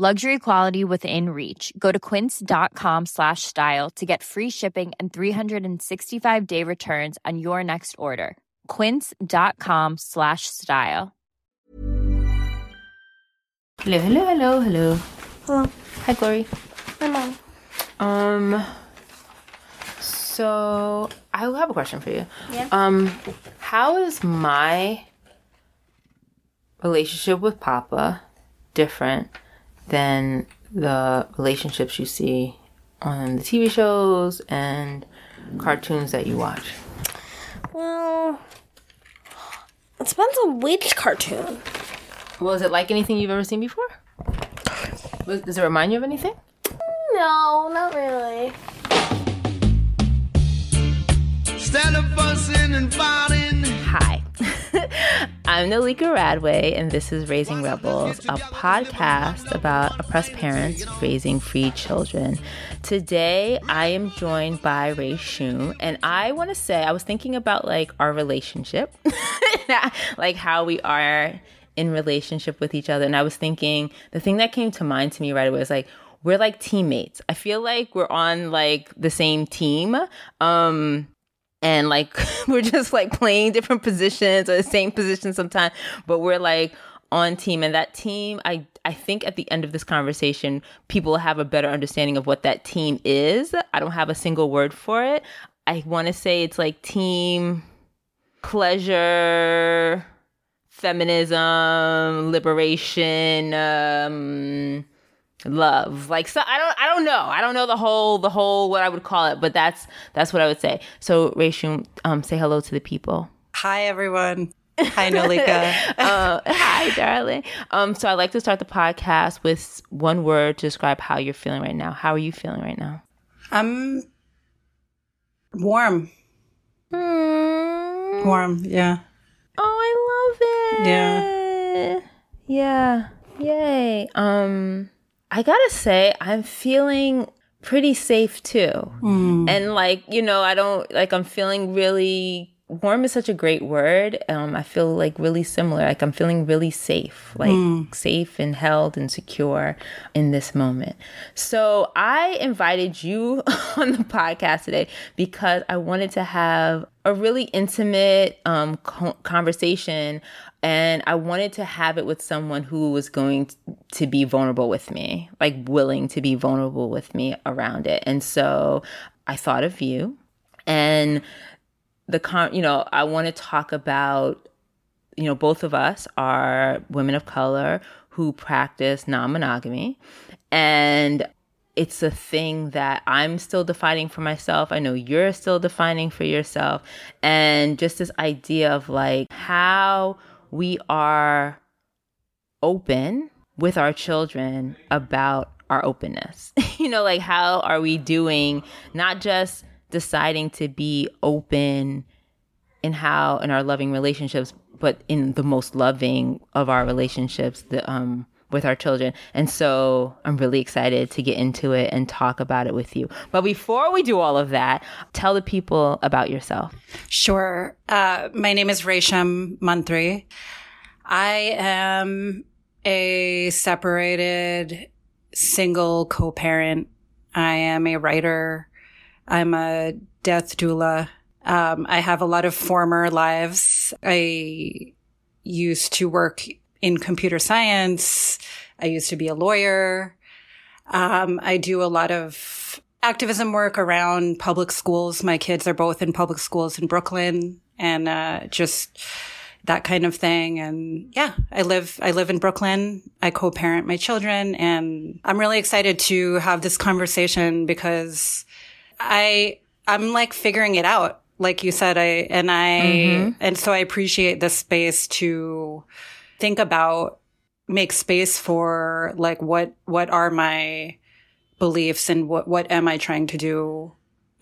Luxury quality within reach. Go to quince.com slash style to get free shipping and 365-day returns on your next order. quince.com slash style. Hello, hello, hello, hello. Hello. Hi, Glory. Hi, Mom. Um, so I have a question for you. Yeah. Um, how is my relationship with Papa different than the relationships you see on the TV shows and cartoons that you watch? Well, it depends on which cartoon. Well, is it like anything you've ever seen before? Was- Does it remind you of anything? No, not really. Instead of fussing and fighting. I'm Noleca Radway, and this is Raising Rebels, a podcast about oppressed parents raising free children. Today, I am joined by Resham, and I want to say I was thinking about like our relationship, like how we are in relationship with each other, and I was thinking the thing that came to mind to me right away was like we're like teammates. I feel like we're on like the same team. Um, and like we're just like playing different positions or the same position sometimes but we're like on team. And that team i i think at the end of this conversation people have a better understanding of what that team is. I don't have a single word for it. I want to say it's like team pleasure feminism liberation um love like so i don't i don't know i don't know the whole the whole what i would call it but that's that's what i would say so Resham, um say hello to the people Hi, everyone. Hi, Noleca. uh, hi darling um so i like to start the podcast with one word to describe how you're feeling right now how are you feeling right now I'm warm. mm. Warm, yeah. oh i love it Yeah. yeah yay um i gotta say i'm feeling pretty safe too. Hmm. And like you know i don't like i'm feeling really warm is such a great word. Um i feel like really similar. Like i'm feeling really safe like safe and held and secure in this moment. So i invited you on the podcast today because i wanted to have a really intimate um co- conversation and I wanted to have it with someone who was going to be vulnerable with me, like willing to be vulnerable with me around it. And so I thought of you and the con you know, I want to talk about you know, both of us are women of color who practice non-monogamy and it's a thing that I'm still defining for myself. I know you're still defining for yourself. And just this idea of like how we are open with our children about our openness. you know, like how are we doing not just deciding to be open in how in our loving relationships, but in the most loving of our relationships, the um with our children. And so I'm really excited to get into it and talk about it with you. But before we do all of that, tell the people about yourself. Sure. Uh, my name is Resham Mantri. I am a separated single co-parent. I am a writer. I'm a death doula. Um, I have a lot of former lives. I used to work in computer science. I used to be a lawyer. Um, I do a lot of activism work around public schools. My kids are both in public schools in Brooklyn and, uh, just that kind of thing. And yeah, I live, I live in Brooklyn. I co-parent my children and I'm really excited to have this conversation because I, I'm like figuring it out. Like you said, I, and I, mm-hmm. and so I appreciate this space to think about, make space for like what, what are my beliefs and what, what am I trying to do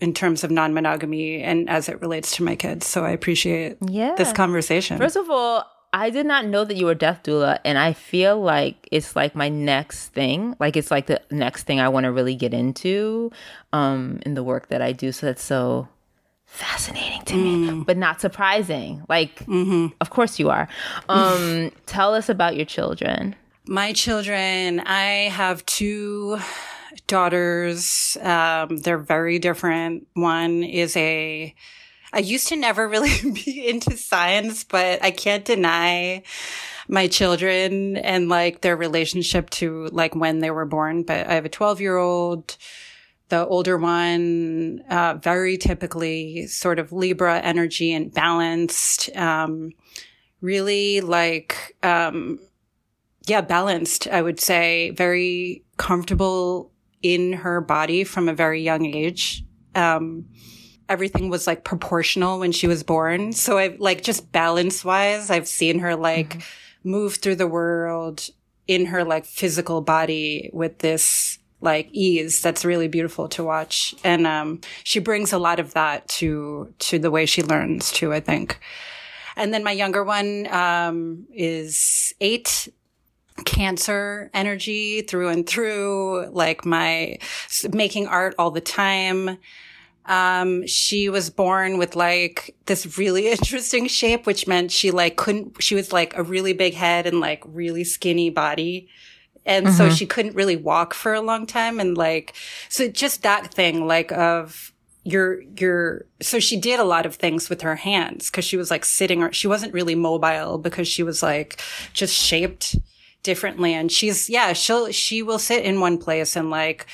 in terms of non-monogamy and as it relates to my kids. So I appreciate Yeah. this conversation. First of all, I did not know that you were death doula, and I feel like it's like my next thing. Like it's like the next thing I want to really get into um, in the work that I do. So that's so fascinating to me, but not surprising. Like, of course you are. Um, tell us about your children. My children, I have two daughters. Um, they're very different. One is a, I used to never really be into science, but I can't deny my children and like their relationship to like when they were born. But I have a 12 year old. The older one, uh, very typically sort of Libra energy and balanced, um, really like, um, yeah, balanced, I would say, very comfortable in her body from a very young age. Um, everything was like proportional when she was born. So I like just balance wise, I've seen her like move through the world in her like physical body with this like ease that's really beautiful to watch. And, um, she brings a lot of that to, to the way she learns too, I think. And then my younger one, um, is eight cancer energy through and through, like my making art all the time. Um, she was born with like this really interesting shape, which meant she like couldn't, she was like a really big head and like really skinny body. And so she couldn't really walk for a long time. And like, so just that thing, like of, your your so she did a lot of things with her hands because she was like sitting or she wasn't really mobile because she was like just shaped differently and she's yeah she'll she will sit in one place and like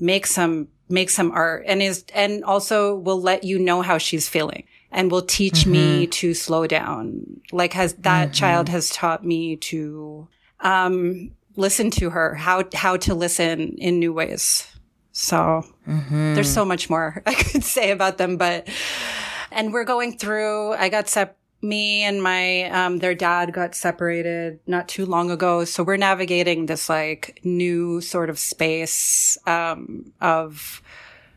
make some make some art and is and also will let you know how she's feeling and will teach me mm-hmm. to slow down. Like has that mm-hmm. child has taught me to um listen to her how how to listen in new ways. So mm-hmm. there's so much more I could say about them, but, and we're going through, I got sep, me and my, um, their dad got separated not too long ago. So we're navigating this like new sort of space, um, of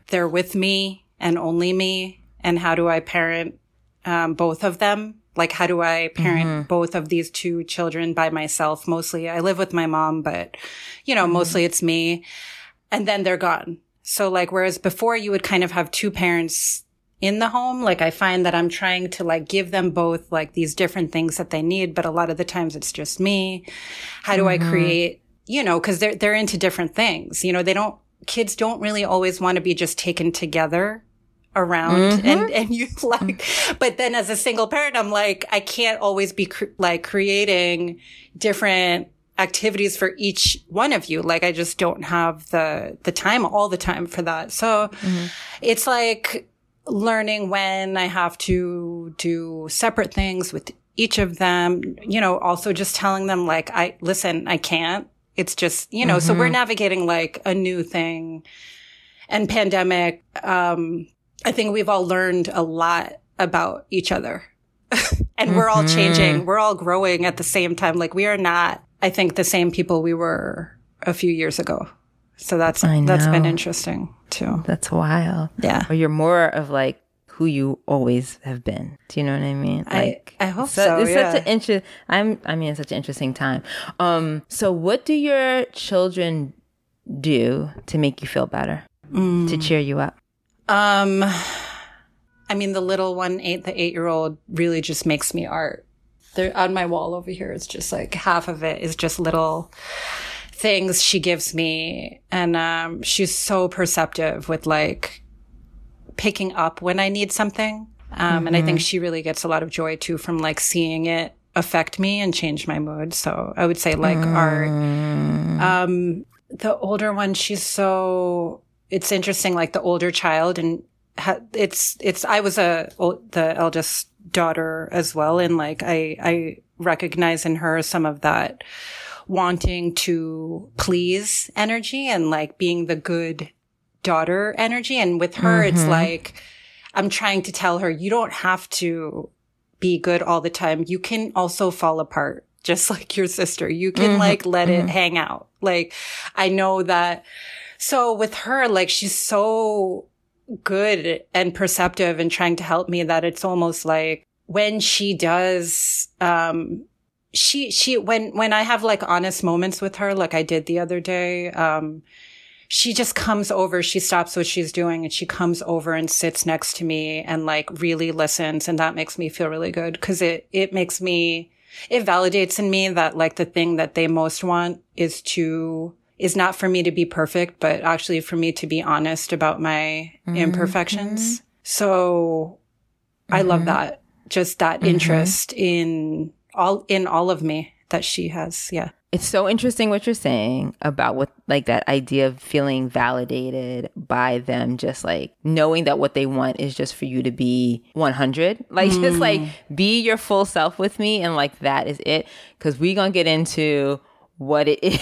they're with me and only me. And how do I parent, um, both of them? Like, how do I parent both of these two children by myself? Mostly I live with my mom, but you know, mostly it's me and then they're gone. So like, whereas before you would kind of have two parents in the home, like I find that I'm trying to like give them both like these different things that they need, but a lot of the times it's just me. How do I mm-hmm. create, you know, cause they're, they're into different things. You know, they don't, kids don't really always want to be just taken together around mm-hmm. and and you like but then as a single parent i'm like i can't always be cr- like creating different activities for each one of you. Like i just don't have the the time all the time for that. So mm-hmm. it's like learning when i have to do separate things with each of them you know also just telling them like i listen i can't. It's just you know so we're navigating like a new thing. And pandemic um i think we've all learned a lot about each other. And we're all changing. We're all growing at the same time. Like we are not i think the same people we were a few years ago so that's I that's been interesting too That's wild. Yeah. Or you're more of like who you always have been. Do you know what I mean? I- Like I hope so, It's yeah. such an interest. I'm. I mean, it's such an interesting time. Um. So, what do your children do to make you feel better? Mm. To cheer you up? Um, I mean, the little one, eight, the eight year old really just makes me art. They're on my wall over here. It's just like half of it is just little things she gives me. And, um, she's so perceptive with like picking up when I need something. Um, and I think she really gets a lot of joy too from like seeing it affect me and change my mood. So I would say like art. Um, the older one, she's so, it's interesting, like the older child and ha- it's, it's, I was a, the eldest daughter as well. And like, I, I recognize in her some of that wanting to please energy and like being the good daughter energy. And with her, it's mm-hmm. like, I'm trying to tell her, you don't have to be good all the time. You can also fall apart, just like your sister. You can mm-hmm. like let it mm-hmm. hang out. Like, I know that. So with her, like, she's so good and perceptive and trying to help me that it's almost like when she does, um, she, she, when, when I have like honest moments with her, like I did the other day, um, she just comes over, she stops what she's doing and she comes over and sits next to me and like really listens. And that makes me feel really good because it, it makes me, it validates in me that like the thing that they most want is to, is not for me to be perfect, but actually for me to be honest about my mm-hmm. imperfections. So mm-hmm. I love mm-hmm. that. Just that mm-hmm. interest in all, in all of me that she has. Yeah. It's so interesting what you're saying about what like that idea of feeling validated by them just like knowing that what they want is just for you to be 100 like mm. just like be your full self with me and like that is it cuz we going to get into what it is.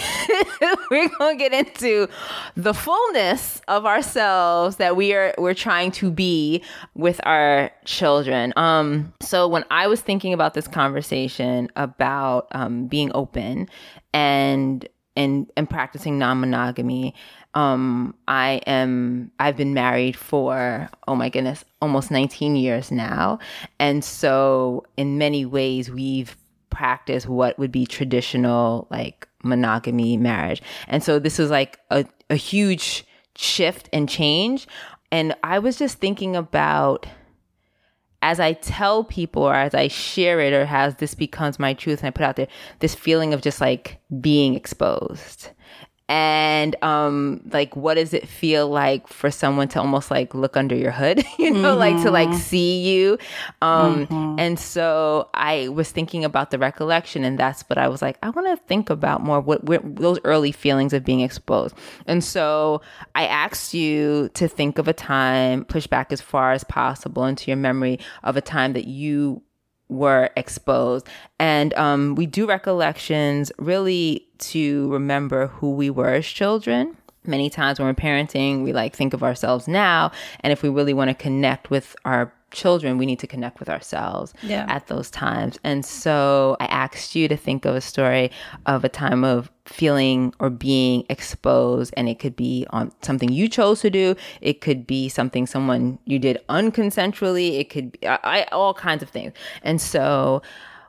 we're going to get into the fullness of ourselves that we are we're trying to be with our children. Um so when I was thinking about this conversation about um being open and and and practicing non-monogamy, um I am I've been married for oh my goodness, almost 19 years now. And so in many ways we've practiced what would be traditional like monogamy marriage. And so this was like a, a huge shift and change. And I was just thinking about as I tell people or as I share it or as this becomes my truth and I put out there, this feeling of just like being exposed and um like what does it feel like for someone to almost like look under your hood you know mm-hmm. like to like mm-hmm. see you um mm-hmm. and so i was thinking about the recollection and that's what i was like i want to think about more what, what those early feelings of being exposed and so i asked you to think of a time push back as far as possible into your memory of a time that you were exposed. And um, we do recollections really to remember who we were as children. Many times when we're parenting, we like think of ourselves now. And if we really want to connect with our children, we need to connect with ourselves yeah. at those times. And so I asked you to think of a story of a time of feeling or being exposed. And it could be on something you chose to do, it could be something someone you did unconsensually, it could be I, I, all kinds of things. And so,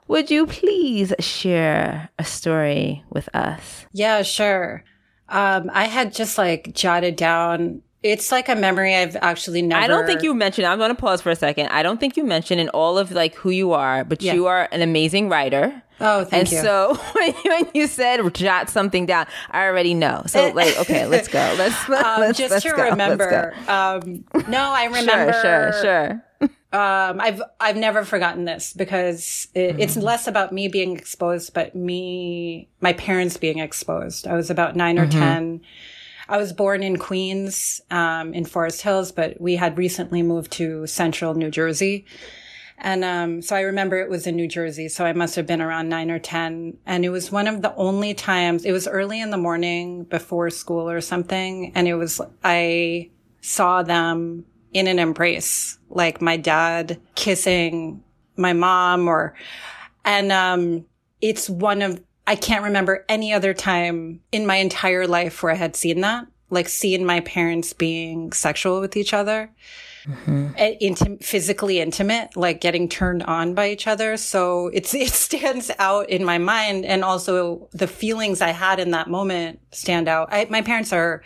would you please share a story with us? Yeah, sure. Um, I had just like jotted down it's like a memory I've actually never. I don't think you mentioned. I'm going to pause for a second. I don't think you mentioned in all of like who you are, but yeah. you are an amazing writer. Oh, thank and you. And so when you said jot something down, I already know. So like, okay, let's go. Let's, let's um, just let's to go. remember. Um, no, I remember. sure, sure, sure. Um, I've I've never forgotten this because it, mm. it's less about me being exposed, but me, my parents being exposed. I was about 9 mm-hmm. or ten I was born in Queens, um, in Forest Hills, but we had recently moved to central New Jersey. And um, so I remember it was in New Jersey. So I must have been around nine or 10. And it was one of the only times, it was early in the morning before school or something. And it was, I saw them in an embrace, like my dad kissing my mom or, and, um, it's one of I can't remember any other time in my entire life where I had seen that, like seeing my parents being sexual with each other. Mm-hmm. Intim- physically intimate, like getting turned on by each other. So it's, it stands out in my mind. And also the feelings I had in that moment stand out. I, my parents are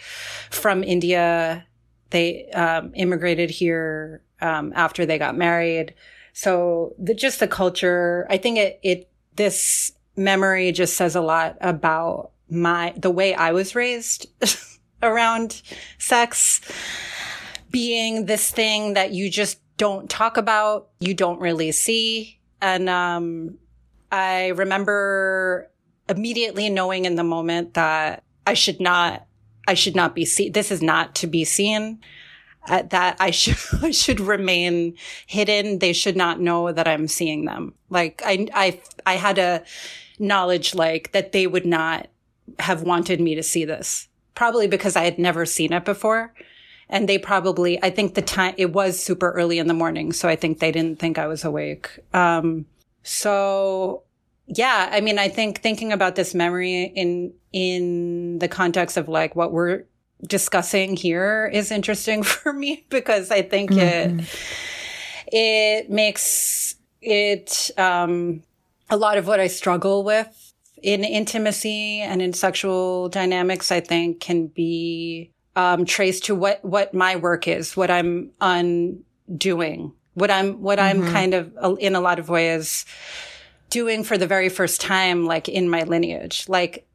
from India. They, um, immigrated here, um, after they got married. So the, just the culture, I think it, it, this memory just says a lot about my, the way I was raised around sex being this thing that you just don't talk about, you don't really see. And, um, I remember immediately knowing in the moment that I should not, I should not be seen. This is not to be seen. Uh, that I should, should remain hidden. They should not know that I'm seeing them. Like I, I, I had a knowledge like that they would not have wanted me to see this. Probably because I had never seen it before. And they probably, I think the time, it was super early in the morning. So I think they didn't think I was awake. Um, so yeah, I mean, I think thinking about this memory in, in the context of like what we're discussing here is interesting for me because I think it it makes it um, a lot of what I struggle with in intimacy and in sexual dynamics. I think can be um, traced to what what my work is, what I'm undoing, what I'm what I'm kind of uh, in a lot of ways doing for the very first time, like in my lineage, like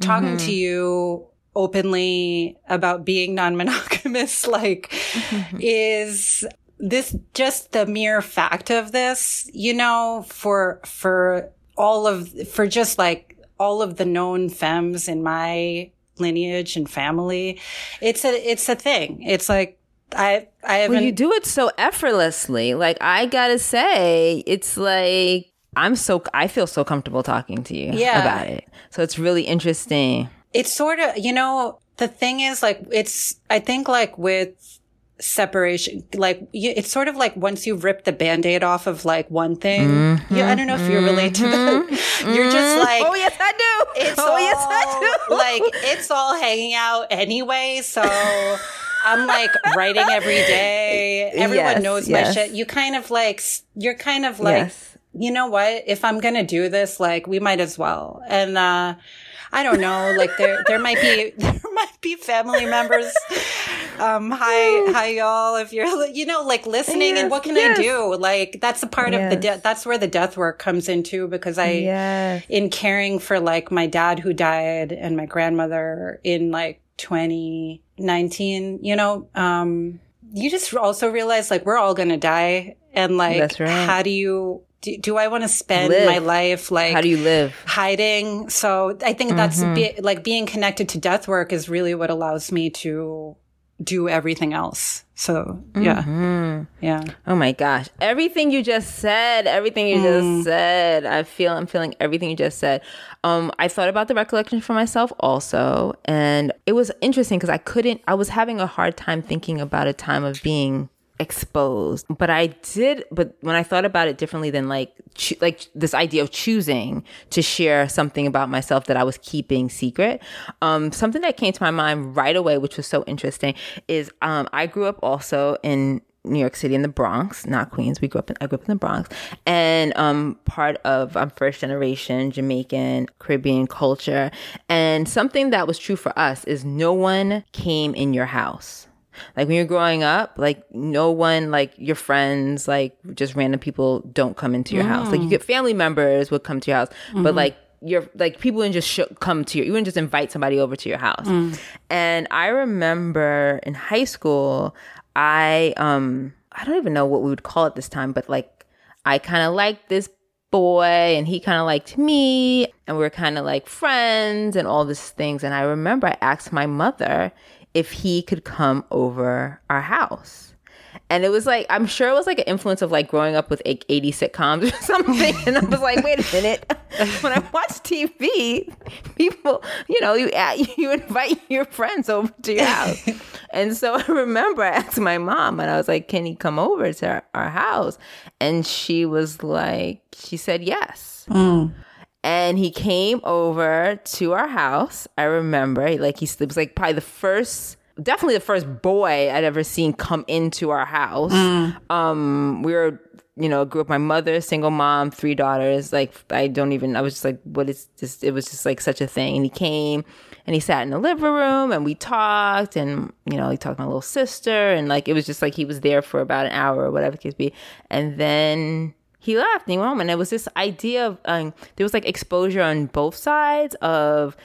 talking to you openly about being non-monogamous, like mm-hmm. is this just the mere fact of this, you know, for, for all of, for just like all of the known femmes in my lineage and family. It's a, it's a thing. It's like, I, I haven't. Well, you do it so effortlessly. Like I gotta say, it's like I'm so I feel so comfortable talking to you Yeah. about it. So it's really interesting. It's sort of you know the thing is like it's i think like with separation like you, it's sort of like once you rip the band-aid off of like one thing mm-hmm. yeah i don't know if you relate to that mm-hmm. you're just mm-hmm. like oh yes, I do. it's oh all, yes, I do. like it's all hanging out anyway so i'm like writing every day everyone Yes, knows yes. my shit you kind of like you're kind of like Yes. you know what? If I'm gonna do this, like we might as well. And uh I don't know, like there there might be there might be family members. Um hi hi y'all if you're you know like listening and what can yes. I do? Like that's a part of the Yes. de- that's where the death work comes into because I Yes. in caring for like my dad who died and my grandmother in like 2019, you know, um, you just also realize like we're all going to die. And like, That's right. how do you, do, do I want to spend Live. my life like How do you live? hiding? So I think that's Mm-hmm. be, like being connected to death work is really what allows me to do everything else. So yeah, Mm-hmm. yeah. Oh my gosh. Everything you just said, everything you just said. I feel I'm feeling everything you just said. Um I thought about the recollection for myself also and it was interesting because I couldn't I was having a hard time thinking about a time of being exposed but i did but when i thought about it differently than like choo- like this idea of choosing to share something about myself that i was keeping secret um something that came to my mind right away which was so interesting is um i grew up also in New York City in the Bronx, not Queens. We grew up in I grew up in the Bronx, and um, part of I'm first generation Jamaican Caribbean culture. And something that was true for us is no one came in your house. Like when you're growing up, like no one, like your friends, like just random people don't come into your house. Like you mm. get family members would come to your house, but mm-hmm. like you're like people wouldn't just sh- come to you. You wouldn't just invite somebody over to your house. Mm. And I remember in high school, I um I don't even know what we would call it this time, but like I kind of liked this boy and he kind of liked me and we were kind of like friends and all these things and I remember I asked my mother if he could come over our house. And it was like, I'm sure it was like an influence of like growing up with like 80 sitcoms or something. And I was like, wait a minute. when I watch TV, people, you know, you uh, you invite your friends over to your house. and so I remember I asked my mom and I was like, can he come over to our, our house? And she was like, she said yes. Mm. And he came over to our house. I remember, like he was like probably the first, definitely the first boy I'd ever seen come into our house. Um, we were, you know, grew up. My mother, single mom, three daughters. Like I don't even. I was just like, what is this? It was just like such a thing. And he came and he sat in the living room and we talked and you know he talked to my little sister and like it was just like he was there for about an hour or whatever the case be. And then he left. And he went home. And it was this idea of um, there was like exposure on both sides of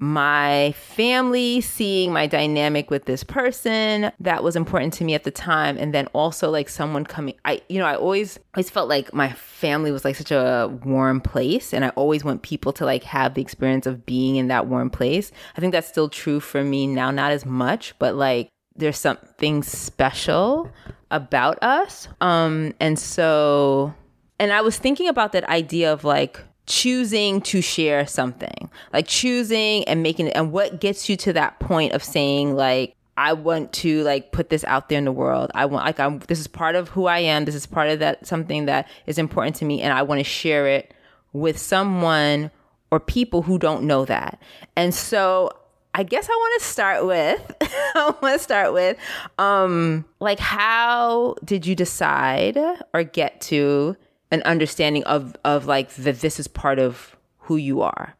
my family seeing my dynamic with this person that was important to me at the time. And then also like someone coming i you know i always always felt like my family was like such a warm place. And i always want people to like have the experience of being in that warm place. I think that's still true for me now not as much but like there's something special about us um and so and I was thinking about that idea of like choosing to share something, like choosing and making it, and what gets you to that point of saying like, I want to like put this out there in the world. I want like I'm this is part of who I am. This is part of that something that is important to me and I want to share it with someone or people who don't know that. And so I guess I want to start with I want to start with um like how did you decide or get to an understanding of of like that this is part of who you are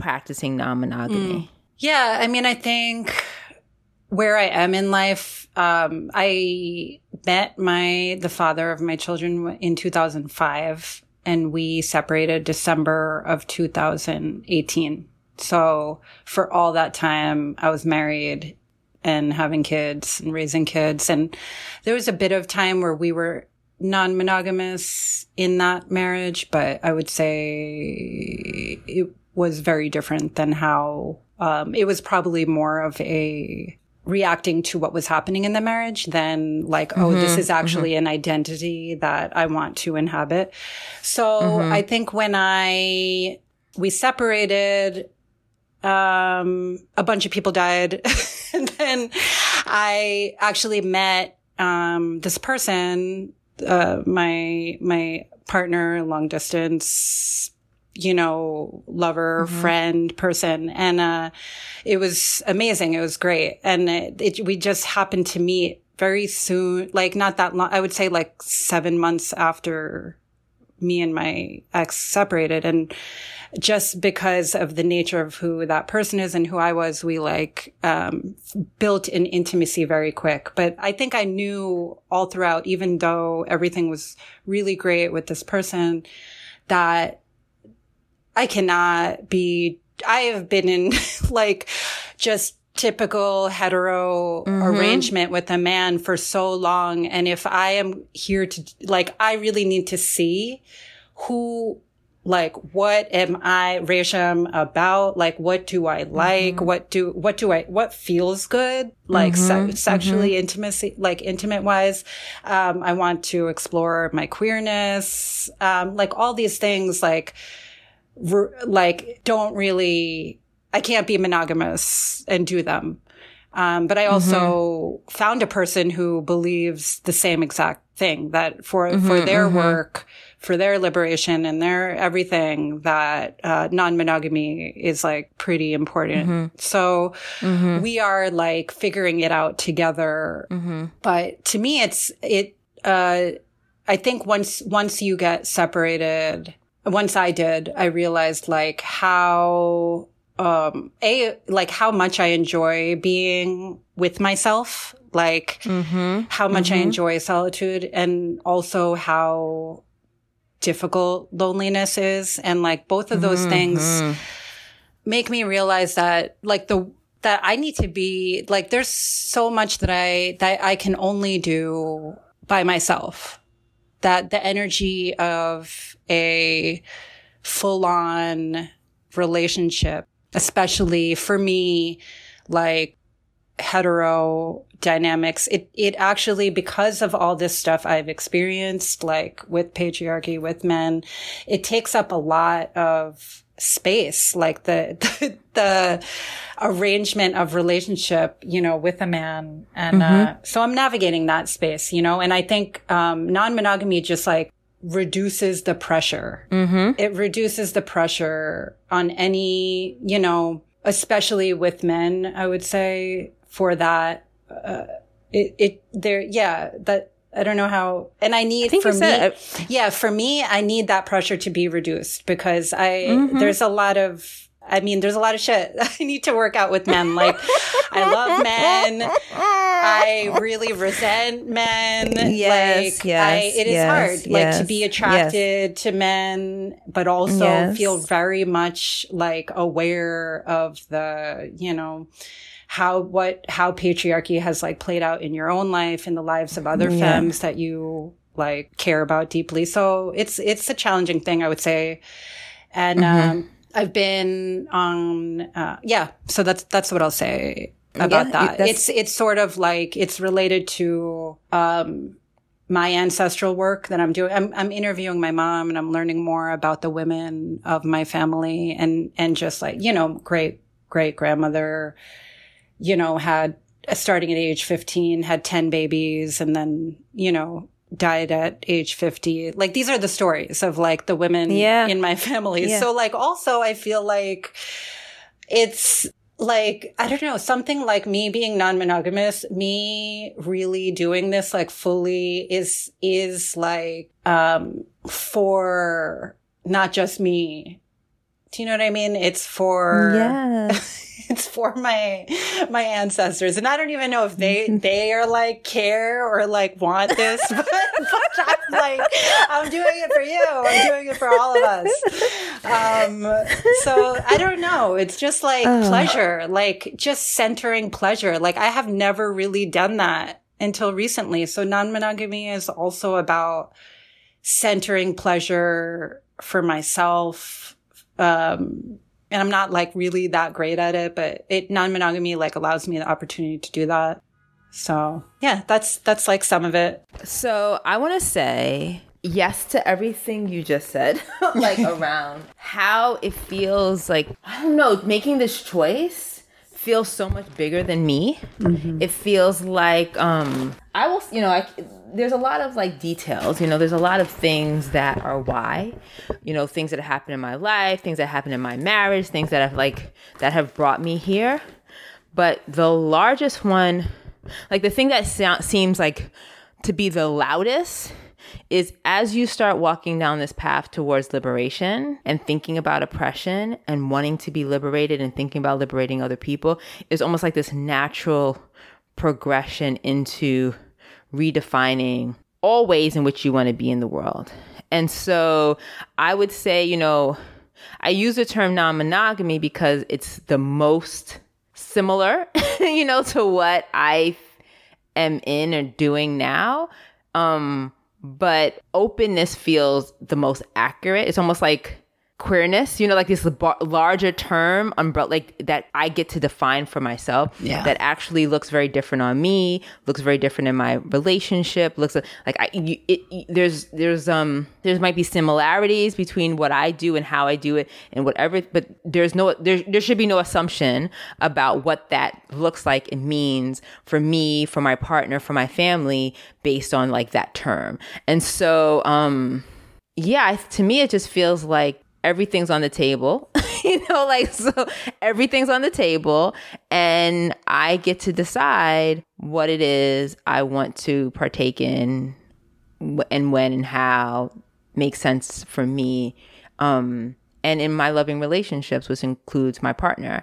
practicing non-monogamy. Yeah, I mean, I think where I am in life, um, I met my the father of my children in 2005, and we separated December of 2018. So for all that time, I was married and having kids and raising kids, and there was a bit of time where we were non-monogamous in that marriage, but I would say it was very different than how um, it was probably more of a reacting to what was happening in the marriage than like, oh, this mm-hmm, is actually mm-hmm. an identity that I want to inhabit. So mm-hmm. I think when I, we separated, um, a bunch of people died. and then I actually met, um, this person, uh, my, my partner, long distance, you know, lover, friend, person. And, uh, it was amazing. It was great. And it, it, we just happened to meet very soon, like not that long, I would say like seven months after me and my ex separated. And just because of the nature of who that person is and who I was, we like, um, built an intimacy very quick. But I think I knew all throughout, even though everything was really great with this person, that I cannot be, I have been in like just typical hetero arrangement with a man for so long. And if I am here to, like, I really need to see who, like, what am I, Resham, about? Like, what do I like? What do, what do I, what feels good? Like, se- sexually intimacy, like, intimate wise. Um, I want to explore my queerness. Um, like, all these things, like, r- like don't really I can't be monogamous and do them. Um, but I also found a person who believes the same exact thing that for for their work, for their liberation and their everything, that uh, non monogamy is like pretty important. So we are like figuring it out together. But to me, it's it. Uh, I think once once you get separated, once I did, I realized like how um a like how much I enjoy being with myself, like how much I enjoy solitude and also how difficult loneliness is. And like both of those mm-hmm. things make me realize that like the that I need to be like there's so much that I that I can only do by myself. That the energy of a full on relationship, especially for me, like hetero dynamics, it, it actually, because of all this stuff I've experienced, like with patriarchy, with men, it takes up a lot of space, like the, the, the arrangement of relationship, you know, with a man. And, uh, so I'm navigating that space, you know, and I think, um, non-monogamy just like reduces the pressure. mm-hmm. It reduces the pressure on any, you know, especially with men, I would say for that, uh, it, it, there, yeah, that, I don't know how, and I need think for me, yeah, for me, I need that pressure to be reduced because I, Mm-hmm. there's a lot of, I mean, there's a lot of shit I need to work out with men. Like, I love men. I really resent men. Yes, like, yes, I, it is yes, hard, like, to be yes, attracted to men, but also Yes. feel very much like aware of the, you know, how what how patriarchy has like played out in your own life in the lives of other femmes that you like care about deeply so it's it's a challenging thing i would say and Mm-hmm. um i've been on uh yeah so that's that's what i'll say about Yeah, that it's it's sort of like it's related to um my ancestral work that I'm doing. I'm, I'm interviewing my mom and I'm learning more about the women of my family and, and just like, you know, great, great grandmother, you know, had starting at age 15, had 10 babies and then, you know, died at age 50. Like these are the stories of like the women Yeah. in my family. Yeah. So like also I feel like it's like I don't know, something like me being non-monogamous, me really doing this like fully is is like um for not just me. Do you know what I mean? It's for Yes. it's for my my ancestors. And i don't even know if they they are like care or like want this but, but i'm like i'm doing it for you. I'm doing it for all of us. Um so i don't know. It's just like pleasure like just centering pleasure. Like i have never really done that until recently. So non-monogamy is also about centering pleasure for myself um and I'm not like really that great at it, but it non-monogamy like allows me the opportunity to do that. So yeah, that's that's like some of it. So I want to say yes to everything you just said, like around how it feels like, I don't know, making this choice feels so much bigger than me. It feels like, um, I will, you know, I, there's a lot of like details, you know, there's a lot of things that are why, you know, things that happened in my life, things that happened in my marriage, things that have like, that have brought me here. But the largest one, like the thing that sound, seems like to be the loudest is as you start walking down this path towards liberation and thinking about oppression and wanting to be liberated and thinking about liberating other people is almost like this natural progression into redefining all ways in which you want to be in the world. And so I would say, you know, I use the term non monogamy because it's the most similar, you know, to what I am in or doing now. Um, but openness feels the most accurate. It's almost like queerness, you know, like this bar- larger term umbrella, like that I get to define for myself. Yeah. That actually looks very different on me, looks very different in my relationship. Looks like, I, you, it, it- there's, there's, um, there might be similarities between what I do and how I do it and whatever, but there's no, there, there should be no assumption about what that looks like and means for me, for my partner, for my family based on like that term. And so, um, yeah, to me, it just feels like everything's on the table. you know, like, so everything's on the table, and I get to decide what it is I want to partake in and when and how makes sense for me. Um, and in my loving relationships, which includes my partner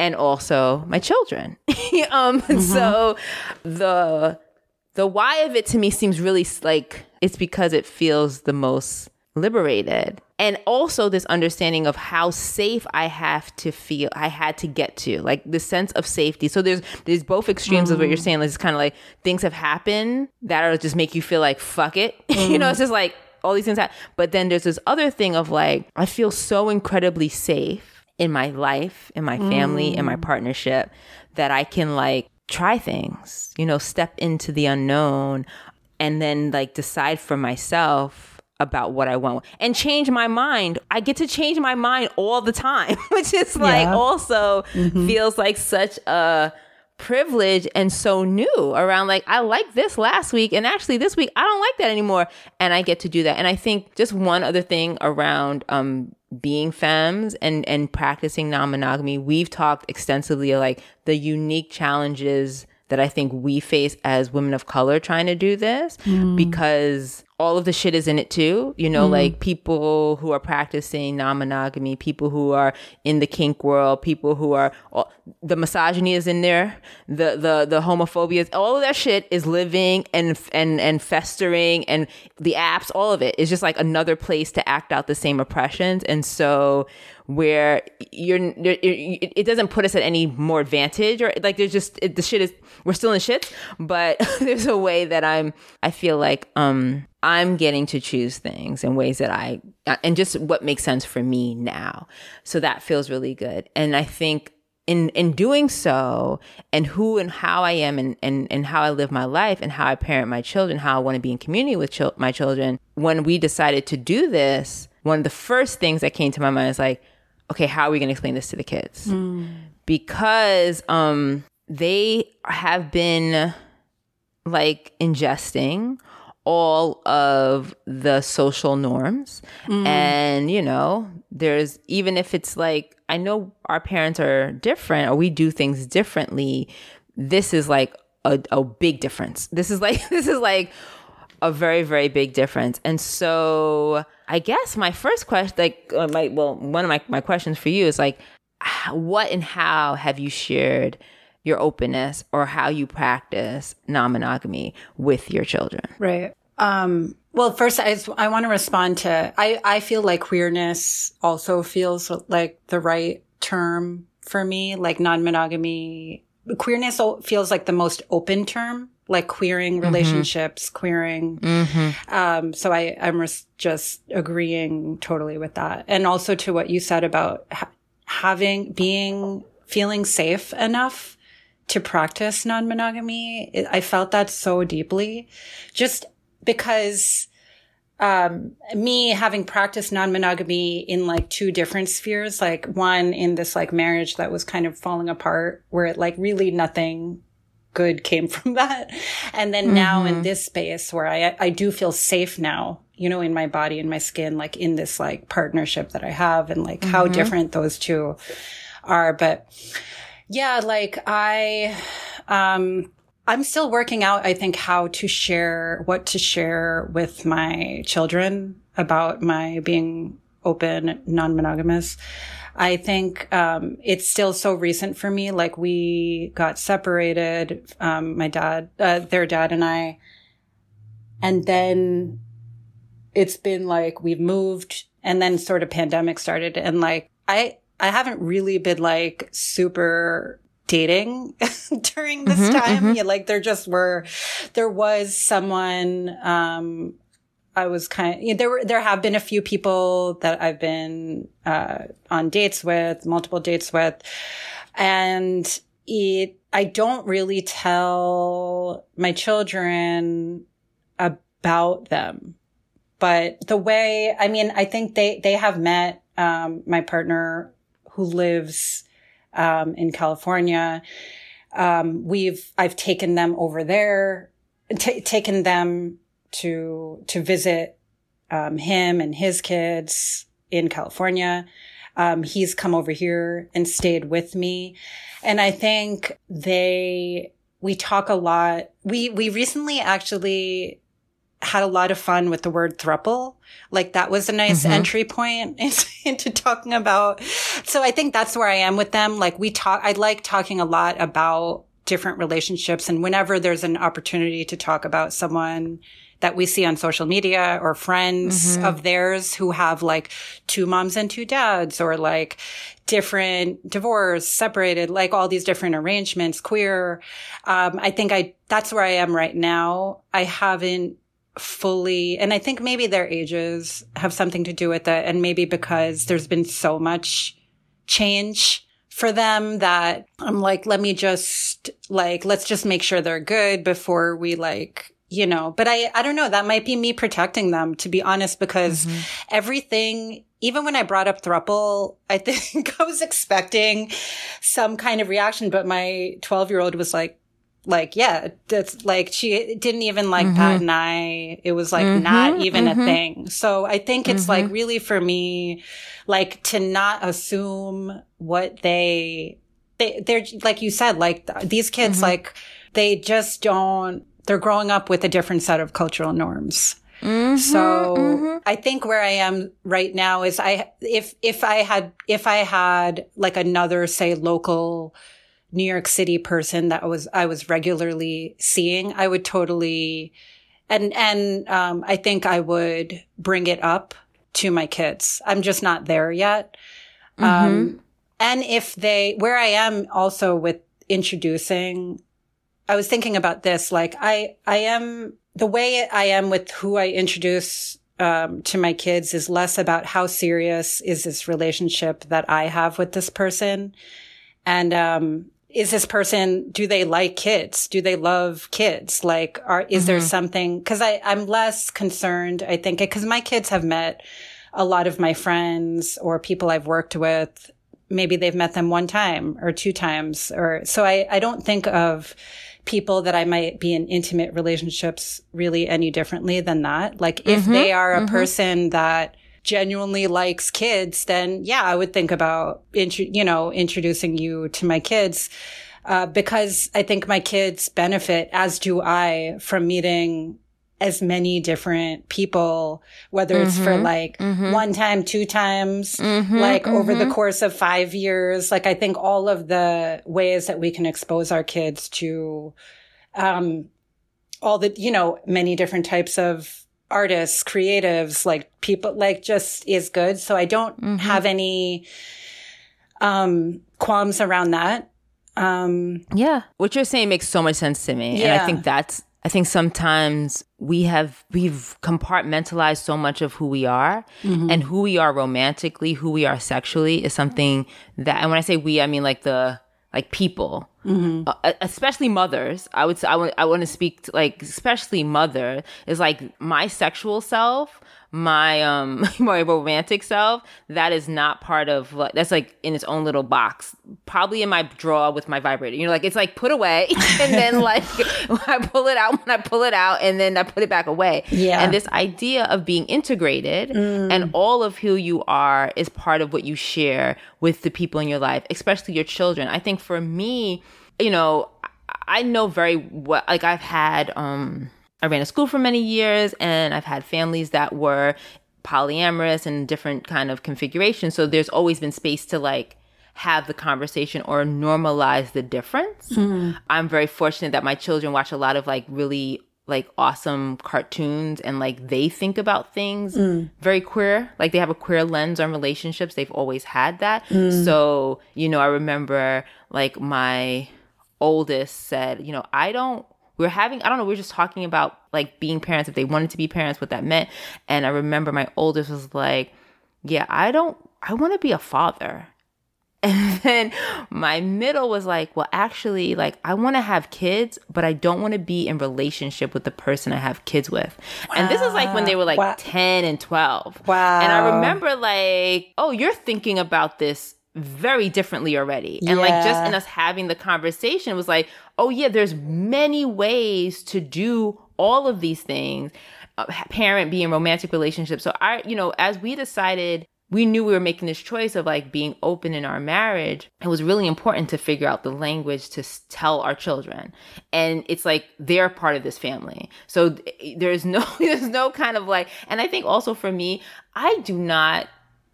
and also my children. um, so the the why of it to me seems really like it's because it feels the most liberated. And also this understanding of how safe i have to feel i had to get to like the sense of safety. So there's there's both extremes of what you're mm. saying. Like it's kind of like things have happened that are just make you feel like fuck it. You know it's mm. just like all these things happen. but then there's this other thing of like i feel so incredibly safe in my life in my family in my mm. partnership that i can like try things you know step into the unknown and then like decide for myself about what I want and change my mind. I get to change my mind all the time, which is like Yeah. also feels like such a privilege and so new around like I like this last week and actually this week I don't like that anymore and I get to do that. And I think just one other thing around um being femmes and and practicing non-monogamy, we've talked extensively like the unique challenges that I think we face as women of color trying to do this mm. because all of the shit is in it too. You know, mm. like people who are practicing non monogamy, people who are in the kink world, people who are all, the misogyny is in there, the the the homophobia, is, all of that shit is living and and and festering, and the apps, all of it is just like another place to act out the same oppressions, and so where you're it, it doesn't put us at any more advantage or like there's just it, the shit is we're still in shit but there's a way that i'm i feel like um i'm getting to choose things in ways that i and just what makes sense for me now. So that feels really good. And i think in in doing so and who and how I am and, and, and how I live my life and how I parent my children, how I want to be in community with chil- my children, when we decided to do this, one of the first things that came to my mind is like, okay, how are we going to explain this to the kids? Because um, they have been like ingesting all of the social norms. And, you know, there's even if it's like, I know our parents are different or we do things differently. This is like a, a big difference. This is like, this is like, a very very big difference and so i guess my first question like uh, my well one of my, my questions for you is like what and how have you shared your openness or how you practice non-monogamy with your children Right. Um, well, first, I, I want to respond to, I, I feel like queerness also feels like the right term for me, like non-monogamy. Queerness feels like the most open term, like queering relationships, queering. Um, so I, I'm res- just agreeing totally with that. And also to what you said about ha- having, being, feeling safe enough to practice non-monogamy. It- I felt that so deeply just because um, me having practiced non-monogamy in like two different spheres, like one in this like marriage that was kind of falling apart where it like really nothing good came from that. And then now in this space where I, I do feel safe now, you know, in my body and my skin, like in this like partnership that I have and like how different those two are. But yeah, like I, um, I'm still working out, I think, how to share, what to share with my children about my being open, non-monogamous. I think, um, it's still so recent for me. Like we got separated, um, my dad, uh, their dad and I, and then it's been like we've moved and then sort of pandemic started and like I I haven't really been like super dating during this time. Yeah, like there just were there was someone um I was kind of, you know, there were, there have been a few people that I've been, uh, on dates with, multiple dates with. And it, I don't really tell my children about them. But the way, I mean, I think they, they have met, um, my partner who lives, um, in California. Um, we've, I've taken them over there, ta taken them to, to visit, um, him and his kids in California. Um, he's come over here and stayed with me. And I think they, we talk a lot. We, we recently actually had a lot of fun with the word thruple. Like that was a nice entry point into talking about. So I think that's where I am with them. Like we talk, I like talking a lot about different relationships. And whenever there's an opportunity to talk about someone that we see on social media or friends of theirs who have like two moms and two dads or like different divorce, separated, like all these different arrangements, queer. Um, I think I, that's where I am right now. I haven't fully, and I think maybe their ages have something to do with it. And maybe because there's been so much change for them that I'm like, let me just like, let's just make sure they're good before we like, you know, but I, I don't know. That might be me protecting them, to be honest, because mm-hmm. everything, even when I brought up thruple, I think I was expecting some kind of reaction, but my 12 year old was like, like, yeah, that's like, she didn't even like mm-hmm. that. And I, it was like mm-hmm. not even a thing. So I think it's like really for me, like to not assume what they, they, they're, like you said, like th- these kids, like they just don't, they're growing up with a different set of cultural norms. So I think where I am right now is I, if, if I had, if I had like another, say, local New York City person that was, I was regularly seeing, I would totally, and, and, um, I think I would bring it up to my kids. I'm just not there yet. Um, and if they, where I am also with introducing, I was thinking about this, like I, I am, the way I am with who I introduce, um, to my kids is less about how serious is this relationship that I have with this person. And, um, is this person, do they like kids? Do they love kids? Like, are, is there something, cause I, I'm less concerned, I think, cause my kids have met a lot of my friends or people I've worked with. Maybe they've met them one time or two times or so I, I don't think of people that I might be in intimate relationships really any differently than that. Like if they are a person that genuinely likes kids, then yeah, I would think about, intro- you know, introducing you to my kids. Uh, because I think my kids benefit, as do I, from meeting as many different people, whether it's for like one time, two times, like over the course of five years. Like I think all of the ways that we can expose our kids to, um, all the, you know, many different types of artists, creatives, like people, like just is good. So I don't have any, um, qualms around that. Um, Yeah. What you're saying makes so much sense to me. And I think that's I think sometimes we have we've compartmentalized so much of who we are mm-hmm. and who we are romantically, who we are sexually is something that and when I say we I mean like the like people. Mm-hmm. Uh, uh, especially mothers. I would say I want I want to speak to, like especially mother is like my sexual self my um my romantic self that is not part of like that's like in its own little box. Probably in my drawer with my vibrator. You know like it's like put away and then like i pull it out when i pull it out and then i put it back away. Yeah. and this idea of being integrated and all of who you are is part of what you share with the people in your life especially your children. I think for me you know I- i know very well like i've had um I ran a school for many years and I've had families that were polyamorous and different kind of configurations. So there's always been space to like have the conversation or normalize the difference. Mm-hmm. I'm very fortunate that my children watch a lot of like really like awesome cartoons and like they think about things mm. very queer. Like they have a queer lens on relationships. They've always had that. Mm. So, you know, I remember like my oldest said, you know, I don't we were having i don't know we were just talking about like being parents if they wanted to be parents what that meant and i remember my oldest was like yeah i don't i want to be a father and then my middle was like well actually like i want to have kids but i don't want to be in relationship with the person i have kids with and this is like when they were like Wow. 10 and 12 Wow. and i remember like oh you're thinking about this very differently already. And like just in us having the conversation was like oh yeah there's many ways to do all of these things uh, parent being romantic relationships. So i you know as we decided we knew we were making this choice of like being open in our marriage it was really important to figure out the language to s- tell our children. And it's like they're part of this family. So th- there's no there's no kind of like and i think also for me i do not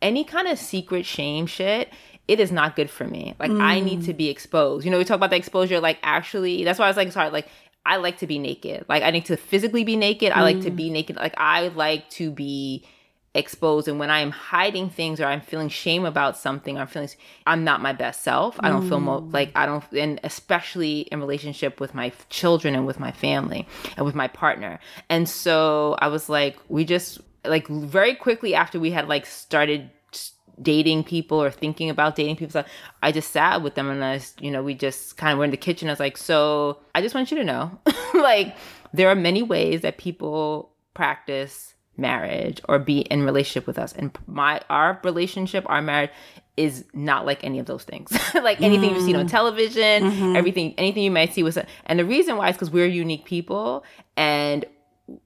any kind of secret shame shit it is not good for me. Like i mm. need to be exposed. You know we talk about the exposure like actually that's why i was like sorry like i like to be naked. Like i need to physically be naked. I like to mm. be naked. Like i like to be exposed. And when i'm hiding things or i'm feeling shame about something i'm feeling i'm not my best self. I don't feel mo- mm. like i don't and especially in relationship with my children and with my family and with my partner. And so i was like we just like very quickly after we had like started dating people or thinking about dating people so i just sat with them and i you know we just kind of were in the kitchen. I was like so i just want you to know like there are many ways that people practice marriage or be in relationship with us and my our relationship our marriage is not like any of those things. Like anything you've seen on mm. television mm-hmm. everything anything you might see was and the reason why is because we're unique people and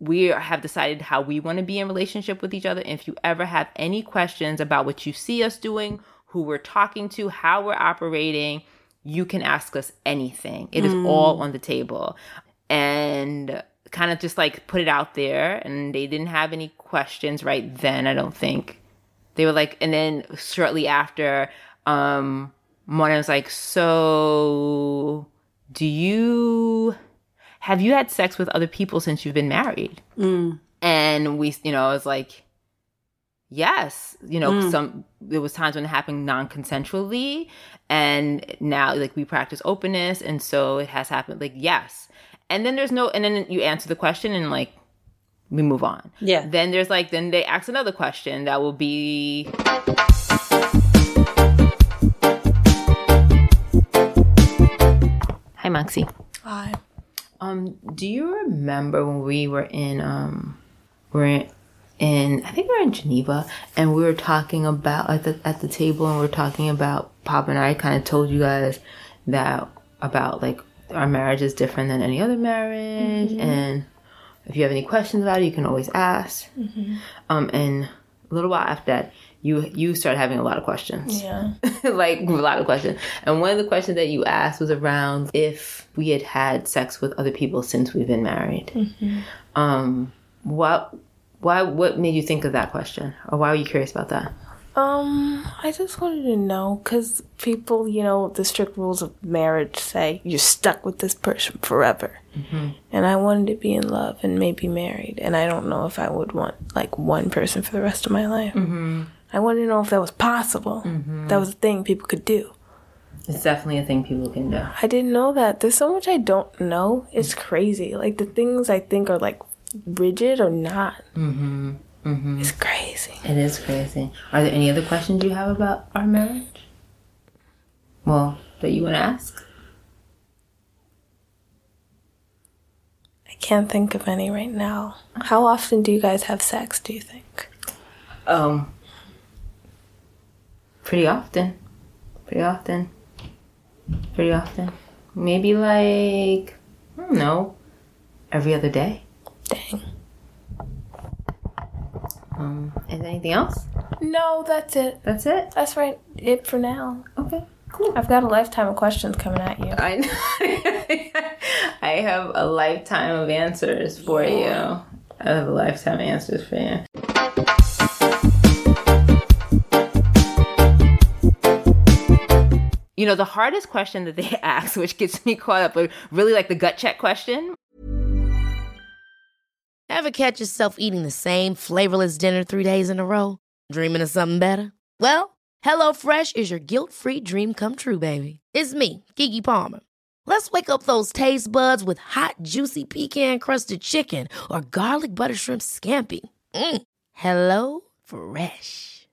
we have decided how we want to be in relationship with each other. And if you ever have any questions about what you see us doing who we're talking to how we're operating you can ask us anything. It is all on the table. And kind of just like put it out there and they didn't have any questions right then i don't think. They were like and then shortly after um Mona was like so do you have you had sex with other people since you've been married? Mm. And we you know i was like yes you know mm. some there was times when it happened non-consensually and now like we practice openness and so it has happened like yes. And then there's no and then you answer the question and like we move on. Yeah. then there's like then they ask another question that will be hi moxie. Hi. Um, do you remember when we were in um we're in I think we were in Geneva and we were talking about at the at the table and we are talking about Pop and I kind of told you guys that about like our marriage is different than any other marriage, and if you have any questions about it, you can always ask. Um, and a little while after that, you you started having a lot of questions. Yeah. like a lot of questions. And one of the questions that you asked was around if we had had sex with other people since we've been married. Um, what, why, what made you think of that question, or why were you curious about that? Um, I just wanted to know because people, you know, the strict rules of marriage say you're stuck with this person forever. And I wanted to be in love and maybe married. And I don't know if I would want like one person for the rest of my life. I wanted to know if that was possible. That was a thing people could do. It's definitely a thing people can do. I didn't know that. There's so much I don't know. It's crazy. Like the things I think are like rigid or not. Mm-hmm. Mm-hmm. It's crazy. It is crazy. Are there any other questions you have about our marriage? Well, that you want to ask? I can't think of any right now. How often do you guys have sex, do you think? Um, pretty often. Pretty often. Pretty often. Maybe like, I don't know, every other day. Dang. Um, is there anything else? No, that's it. That's it? That's right. It for now. Okay, cool. I've got a lifetime of questions coming at you. I know. I have a lifetime of answers for you. I have a lifetime of answers for you. You know, the hardest question that they ask, which gets me caught up, but really like the gut check question. Ever catch yourself eating the same flavorless dinner three days in a row? Dreaming of something better? Well, HelloFresh is your guilt free dream come true, baby. It's me, Keke Palmer. Let's wake up those taste buds with hot, juicy pecan crusted chicken or garlic butter shrimp scampi. Mm. Hello Fresh.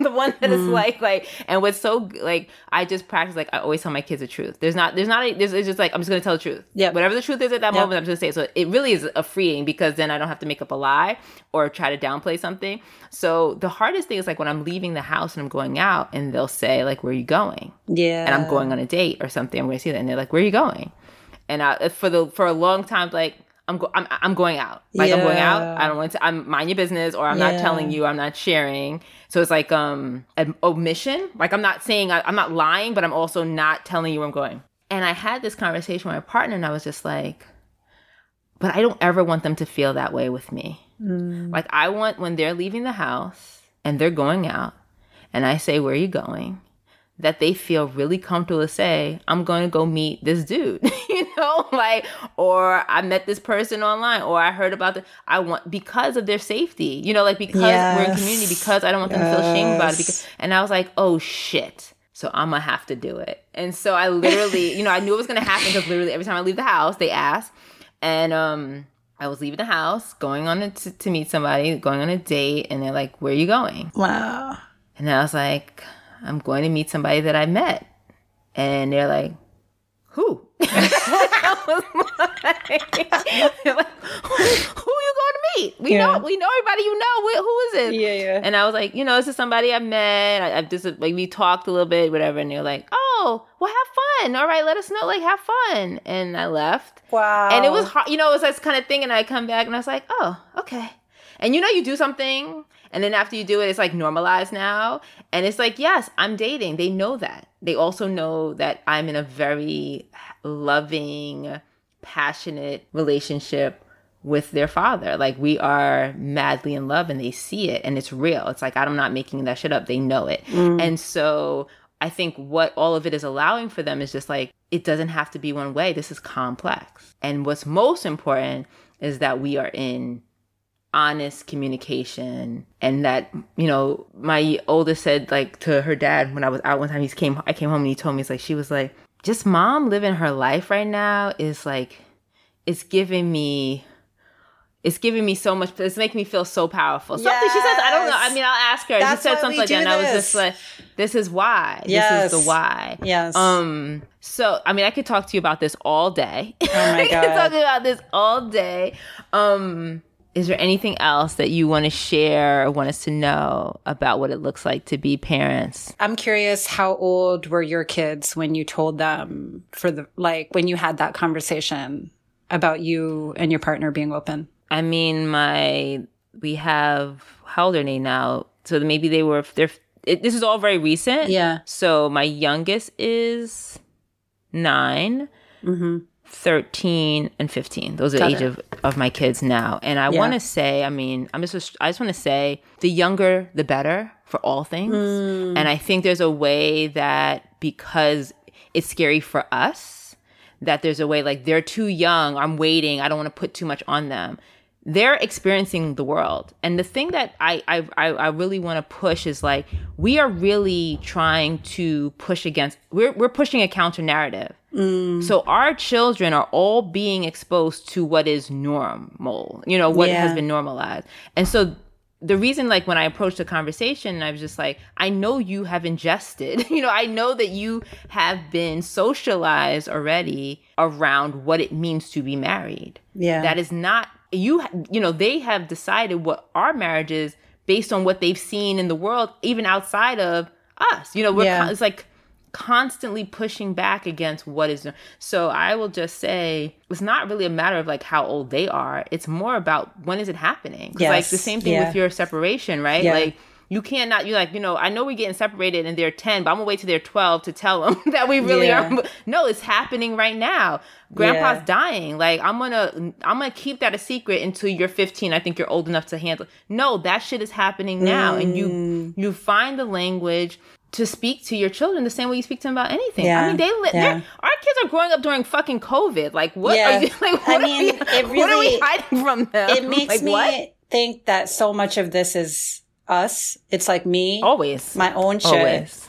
The one that is mm. like like and what's so like I just practice like I always tell my kids the truth. There's not there's not a, there's it's just like I'm just gonna tell the truth. Yeah. Whatever the truth is at that Yep. moment, I'm just gonna say. it. So it really is a freeing because then I don't have to make up a lie or try to downplay something. So the hardest thing is like when I'm leaving the house and I'm going out and they'll say like where are you going? Yeah. and I'm going on a date or something. I'm to see that, and they're like, "Where are you going?" And I, for the for a long time, like I'm go- I'm I'm going out. Like I'm going out. I don't want to. I'm mind your business, or I'm not telling you. I'm not sharing. So it's like um an omission. Like I'm not saying I, I'm not lying, but I'm also not telling you where I'm going. And I had this conversation with my partner, and I was just like, but I don't ever want them to feel that way with me. Like I want when they're leaving the house and they're going out, and I say, "Where are you going?" that they feel really comfortable to say, I'm going to go meet this dude, you know, like, or I met this person online, or I heard about the, I want, because of their safety, you know, like, because we're in community, because I don't want them to feel shame about it. Because, and I was like, oh shit. So I'm gonna have to do it. And so I literally, you know, I knew it was gonna happen because literally every time I leave the house, they ask. And um, I was leaving the house, going on to, to meet somebody, going on a date, and they're like, "Where are you going?" wow. And I was like, I'm going to meet somebody that I met. And they're like, who? I was like, they're who, who you going to meet? We Yeah. know, we know everybody you know. Who is it? Yeah, yeah. And I was like, you know, this is somebody I met. I, I just like we talked a little bit, whatever. And they're like, oh, well, have fun. All right, let us know. Like, have fun. And I left. Wow. And it was hard, you know, it was this kind of thing. And I come back and I was like, oh, okay. And you know, you do something, and then after you do it, it's like normalized now. And it's like, yes, I'm dating. They know that. They also know that I'm in a very loving, passionate relationship with their father. Like we are madly in love and they see it and it's real. It's like I'm not making that shit up. They know it. Mm. And so I think what all of it is allowing for them is just like it doesn't have to be one way. This is complex. And what's most important is that we are in honest communication and that you know my oldest said like to her dad when i was out one time he came i came home and he told me it's like she was like just mom living her life right now is like it's giving me it's giving me so much. It's making me feel so powerful. Something she says, I don't know. I mean, I'll ask her. That's she said something like that, and I was this. just like, "This is why. Yes. This is the why." Yes. Um. So, I mean, I could talk to you about this all day. Oh my I could God. talk about this all day. Um. Is there anything else that you want to share or want us to know about what it looks like to be parents? I'm curious how old were your kids when you told them for the like when you had that conversation about you and your partner being open? I mean, my we have how old are they now? So maybe they were. They're. It, this is all very recent. Yeah. So my youngest is 9 mm-hmm. 13 and 15 those are the age it. of, of my kids now and i Yeah. want to say i mean i'm just i just want to say the younger the better for all things Mm. and i think there's a way that because it's scary for us that there's a way like they're too young i'm waiting i don't want to put too much on them they're experiencing the world and the thing that i i i, I really want to push is like we are really trying to push against we're, we're pushing a counter narrative Mm. so our children are all being exposed to what is normal you know what has been normalized. And so the reason like when i approached the conversation i was just like i know you have ingested you know i know that you have been socialized already around what it means to be married. Yeah. that is not you you know they have decided what our marriage is based on what they've seen in the world even outside of us. You know we're Yeah. it's like constantly pushing back against what is so i will just say it's not really a matter of like how old they are. It's more about when is it happening? 'Cause, like the same thing Yeah. with your separation right? Yeah. like you can't not you like you know i know we're getting separated and they're 10 but i'm gonna wait till they're 12 to tell them that we really Yeah. are no it's happening right now. Grandpa's Yeah. dying. Like i'm gonna i'm gonna keep that a secret until you're 15 i think you're old enough to handle no that shit is happening now and Mm. you you find the language to speak to your children the same way you speak to them about anything. Yeah. I mean, they Yeah. they're our kids are growing up during fucking COVID. Like, what Yeah. are you? Like, I what mean, are we, it what are we hiding from them? It makes Like, me what? think that so much of this is us. It's like me, always my own shit. always.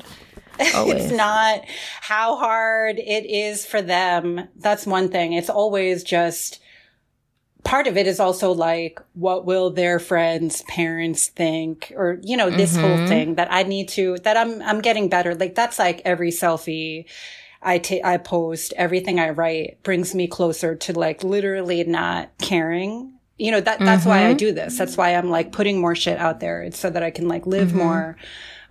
Always. It's not how hard it is for them. That's one thing. It's always just part of it is also like, what will their friends, parents think? Or, you know, this whole mm-hmm. thing that I need to, that I'm, I'm getting better. Like that's like every selfie I post, everything I write brings me closer to like literally not caring. You know, that, that's why I mm-hmm. do this. That's why I'm like putting more shit out there. It's so that I can like live mm-hmm. more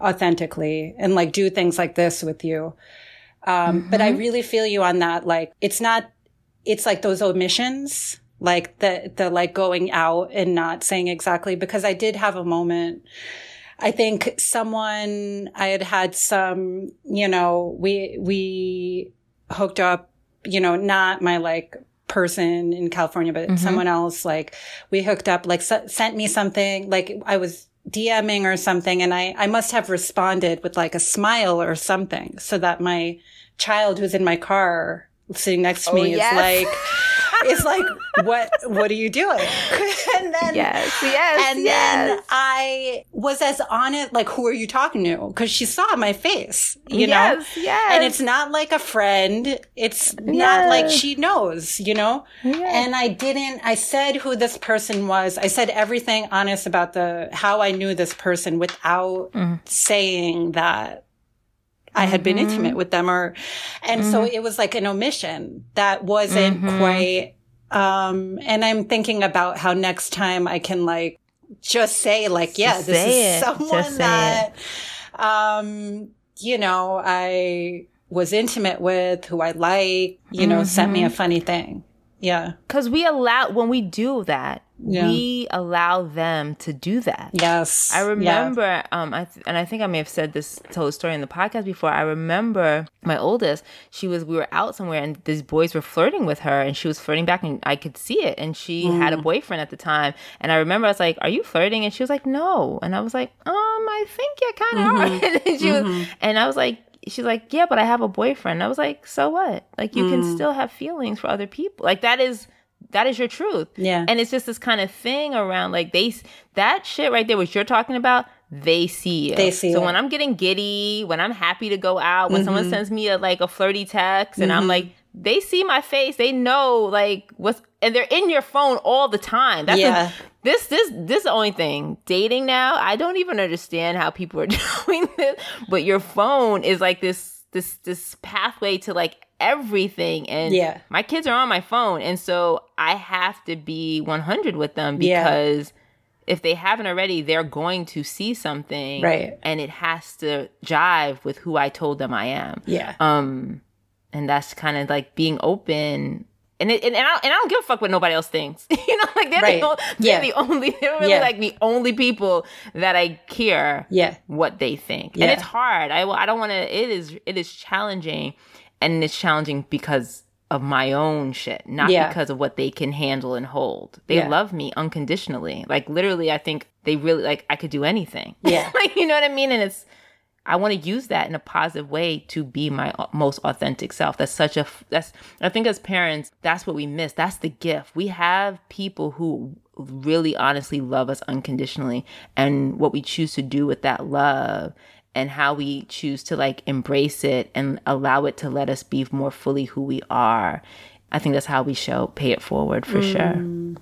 authentically and like do things like this with you. Um, but I really feel you on that. Like, it's not, it's like those omissions, like the, the like going out and not saying exactly, because I did have a moment. I think someone, I had had some, you know, we, we hooked up, you know, not my like person in California, but mm-hmm. someone else, like we hooked up, like s- sent me something, like I was DMing or something. And I, I must have responded with like a smile or something so that my child who's in my car sitting next to oh, me yes. is like, is like, what, what are you doing? and then, Yes, yes, and yes. then I was as honest, like, who are you talking to? Cause she saw my face, you know? Yes, yes. And it's not like a friend. It's not like she knows, you know? And I didn't, I said who this person was. I said everything honest about the, how I knew this person without mm. saying that I had been intimate with them or, and so it was like an omission that wasn't quite, um, and I'm thinking about how next time I can like just say like, yeah, Just this is it. someone that, um, you know, I was intimate with, who I like, you know, sent me a Mm-hmm. funny thing. Yeah. Because we allow when we do that, Yeah. we allow them to do that. Yes. I remember, um, I th- and I think I may have said this, told a story in the podcast before. I remember my oldest. She was, we were out somewhere, and these boys were flirting with her, and she was flirting back, and I could see it. And she had Mm. a boyfriend at the time, and I remember I was like, "Are you flirting?" And she was like, "No," and I was like, "Um, I think you kind of Mm-hmm. are." and she was, and I was like. She's like, yeah, but I have a boyfriend. I was like, so what? Like, you Mm. can still have feelings for other people. Like, that is that is your truth. Yeah. And it's just this kind of thing around like they that shit right there, what you're talking about, they see you. They see So it. when I'm getting giddy, when I'm happy to go out, when Mm-hmm. someone sends me a like a flirty text and I'm like, they see my face. They know like what's and they're in your phone all the time. That's Yeah. a, this this this is the only thing. Dating now, I don't even understand how people are doing this. But your phone is like this this this pathway to like everything. And Yeah. my kids are on my phone, and so I have to be 100 with them Yeah. because if they haven't already, they're going to see something, Right. And it has to jive with who I told them I am. Yeah. Um, and that's kind of like being open. And it, and, and, I, and I don't give a fuck what nobody else thinks. you know, like they're, Right. the, o- they're Yeah. the only, they're really Yeah. like the only people that I care Yeah. what they think. Yeah. And it's hard. I, I don't want to, it is, it is challenging. And it's challenging because of my own shit, not Yeah. because of what they can handle and hold. They Yeah. love me unconditionally. Like literally, I think they really, like, I could do anything. Yeah. like, you know what I mean? And it's, I want to use that in a positive way to be my most authentic self. That's such a that's I think as parents, that's what we miss. That's the gift. We have people who really honestly love us unconditionally and what we choose to do with that love and how we choose to like embrace it and allow it to let us be more fully who we are. I think that's how we show pay it forward for sure.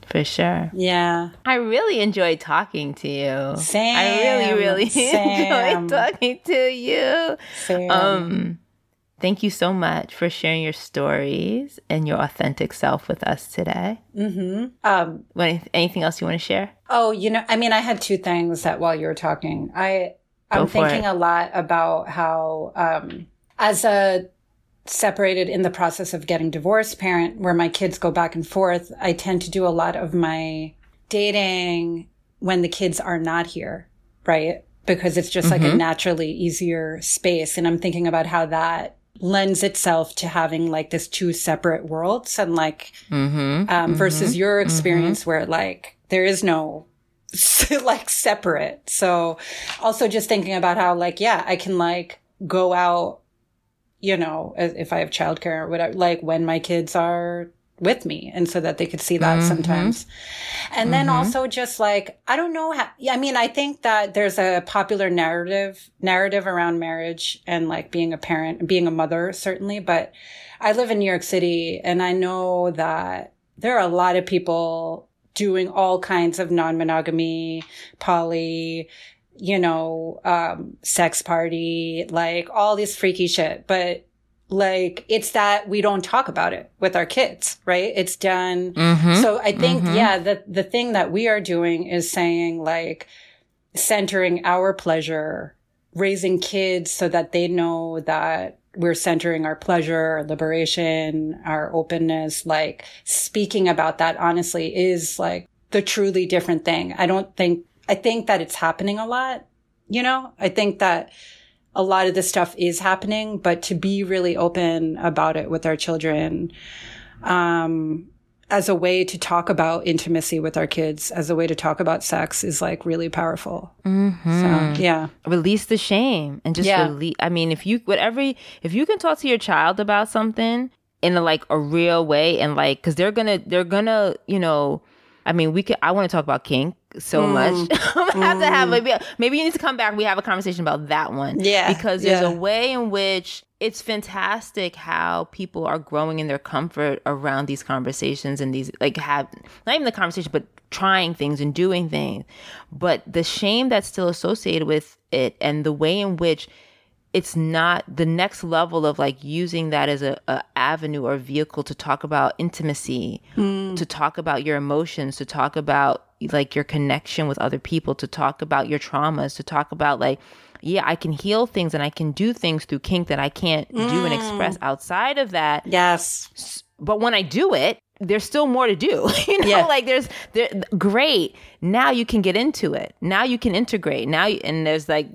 For sure. Yeah. I really enjoyed talking to you. Sam, I really, really enjoyed talking to you. Sam. Um, thank you so much for sharing your stories and your authentic self with us today. Um, anything else you want to share? Oh, you know, I mean, I had two things that while you were talking, I Go for thinking it. a lot about how, um, as a separated in the process of getting divorced parent, where my kids go back and forth, I tend to do a lot of my dating when the kids are not here, right? Because it's just like a naturally easier space, and I'm thinking about how that lends itself to having like this two separate worlds and like Mm-hmm. um, versus your experience where like there is no like separate. So also just thinking about how like, yeah, I can like go out, you know, if I have childcare or whatever, like when my kids are with me and so that they could see that mm-hmm. sometimes. And then mm-hmm. also just like, I don't know how, yeah, I mean, I think that there's a popular narrative, narrative around marriage and like being a parent, being a mother, certainly, but I live in New York City and I know that there are a lot of people doing all kinds of non-monogamy, poly, you know, um, sex party, like all this freaky shit. But like, it's that we don't talk about it with our kids, right? It's done. So I think, yeah, the, the thing that we are doing is saying like centering our pleasure, raising kids so that they know that we're centering our pleasure, our liberation, our openness, like speaking about that honestly is like the truly different thing. I don't think, I think that it's happening a lot. You know, I think that a lot of this stuff is happening, but to be really open about it with our children, um, as a way to talk about intimacy with our kids, as a way to talk about sex is like really powerful. So, yeah. Release the shame and just Yeah. release. I mean, if you whatever, if you can talk to your child about something in a, like a real way and like, because they're gonna they're gonna you know, I mean, we could. I want to talk about kink so Mm. much. I'm gonna have to have maybe maybe you need to come back. We have a conversation about that one. Yeah, because there's yeah. a way in which it's fantastic how people are growing in their comfort around these conversations and these like have not even the conversation but trying things and doing things. But the shame that's still associated with it and the way in which it's not the next level of like using that as a, a avenue or vehicle to talk about intimacy hmm. to talk about your emotions to talk about like your connection with other people to talk about your traumas to talk about like yeah i can heal things and i can do things through kink that i can't do and express mm. outside of that Yes. but when I do it, there's still more to do. you know, Yeah. like there's there great. Now you can get into it. Now you can integrate. Now you, and there's like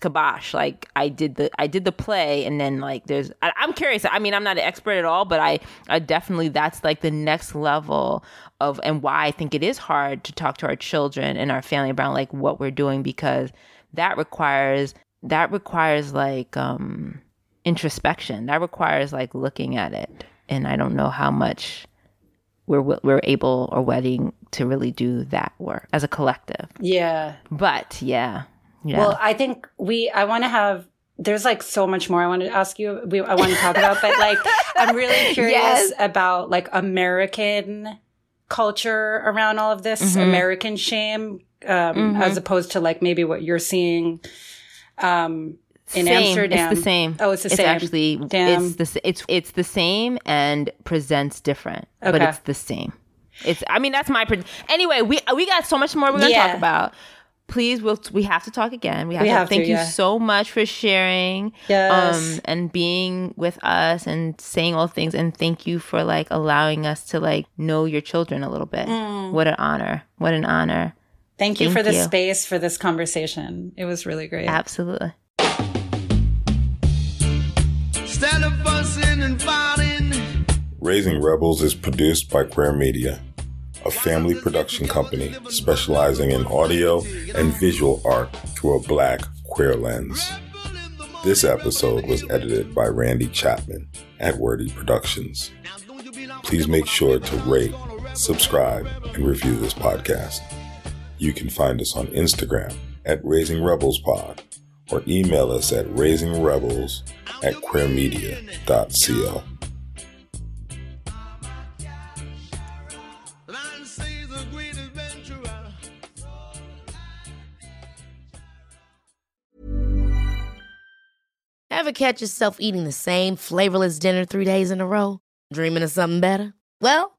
kabosh. Like I did the I did the play, and then like there's I, I'm curious. I mean, I'm not an expert at all, but I I definitely that's like the next level of and why I think it is hard to talk to our children and our family about like what we're doing because that requires that requires like um introspection. That requires like looking at it, and I don't know how much we're we're able or willing to really do that work as a collective. Yeah. But yeah, yeah, Well, I think we, I want to have there's like so much more I want to ask you. We, I want to talk about, but like, I'm really curious Yes. about like American culture around all of this, Mm-hmm. American shame, um, as opposed to like maybe what you're seeing, um, in Same. Amsterdam. It's the same. Oh, it's the same. It's actually Damn. it's the it's it's the same and presents different, but it's the same. It's I mean that's my pre- anyway. We we got so much more we're gonna Yeah. talk about. Please, we'll we have to talk again. We have, We to, have to, thank you so much for sharing, Yes. um, and being with us and saying all things. And thank you for like allowing us to like know your children a little bit. Mm. What an honor! What an honor! Thank you Thank for the you. space for this conversation. It was really great. Absolutely. Instead of fussing and fighting, Raising Rebels is produced by Queer Media, a family production company specializing in audio and visual art through a black queer lens. This episode was edited by Randie Chapman at Wordie Productions. Please make sure to rate, subscribe, and review this podcast. You can find us on Instagram at Raising Rebels Pod or email us at raisingrebels at queermedia.co. Ever catch yourself eating the same flavorless dinner three days in a row? Dreaming of something better? Well,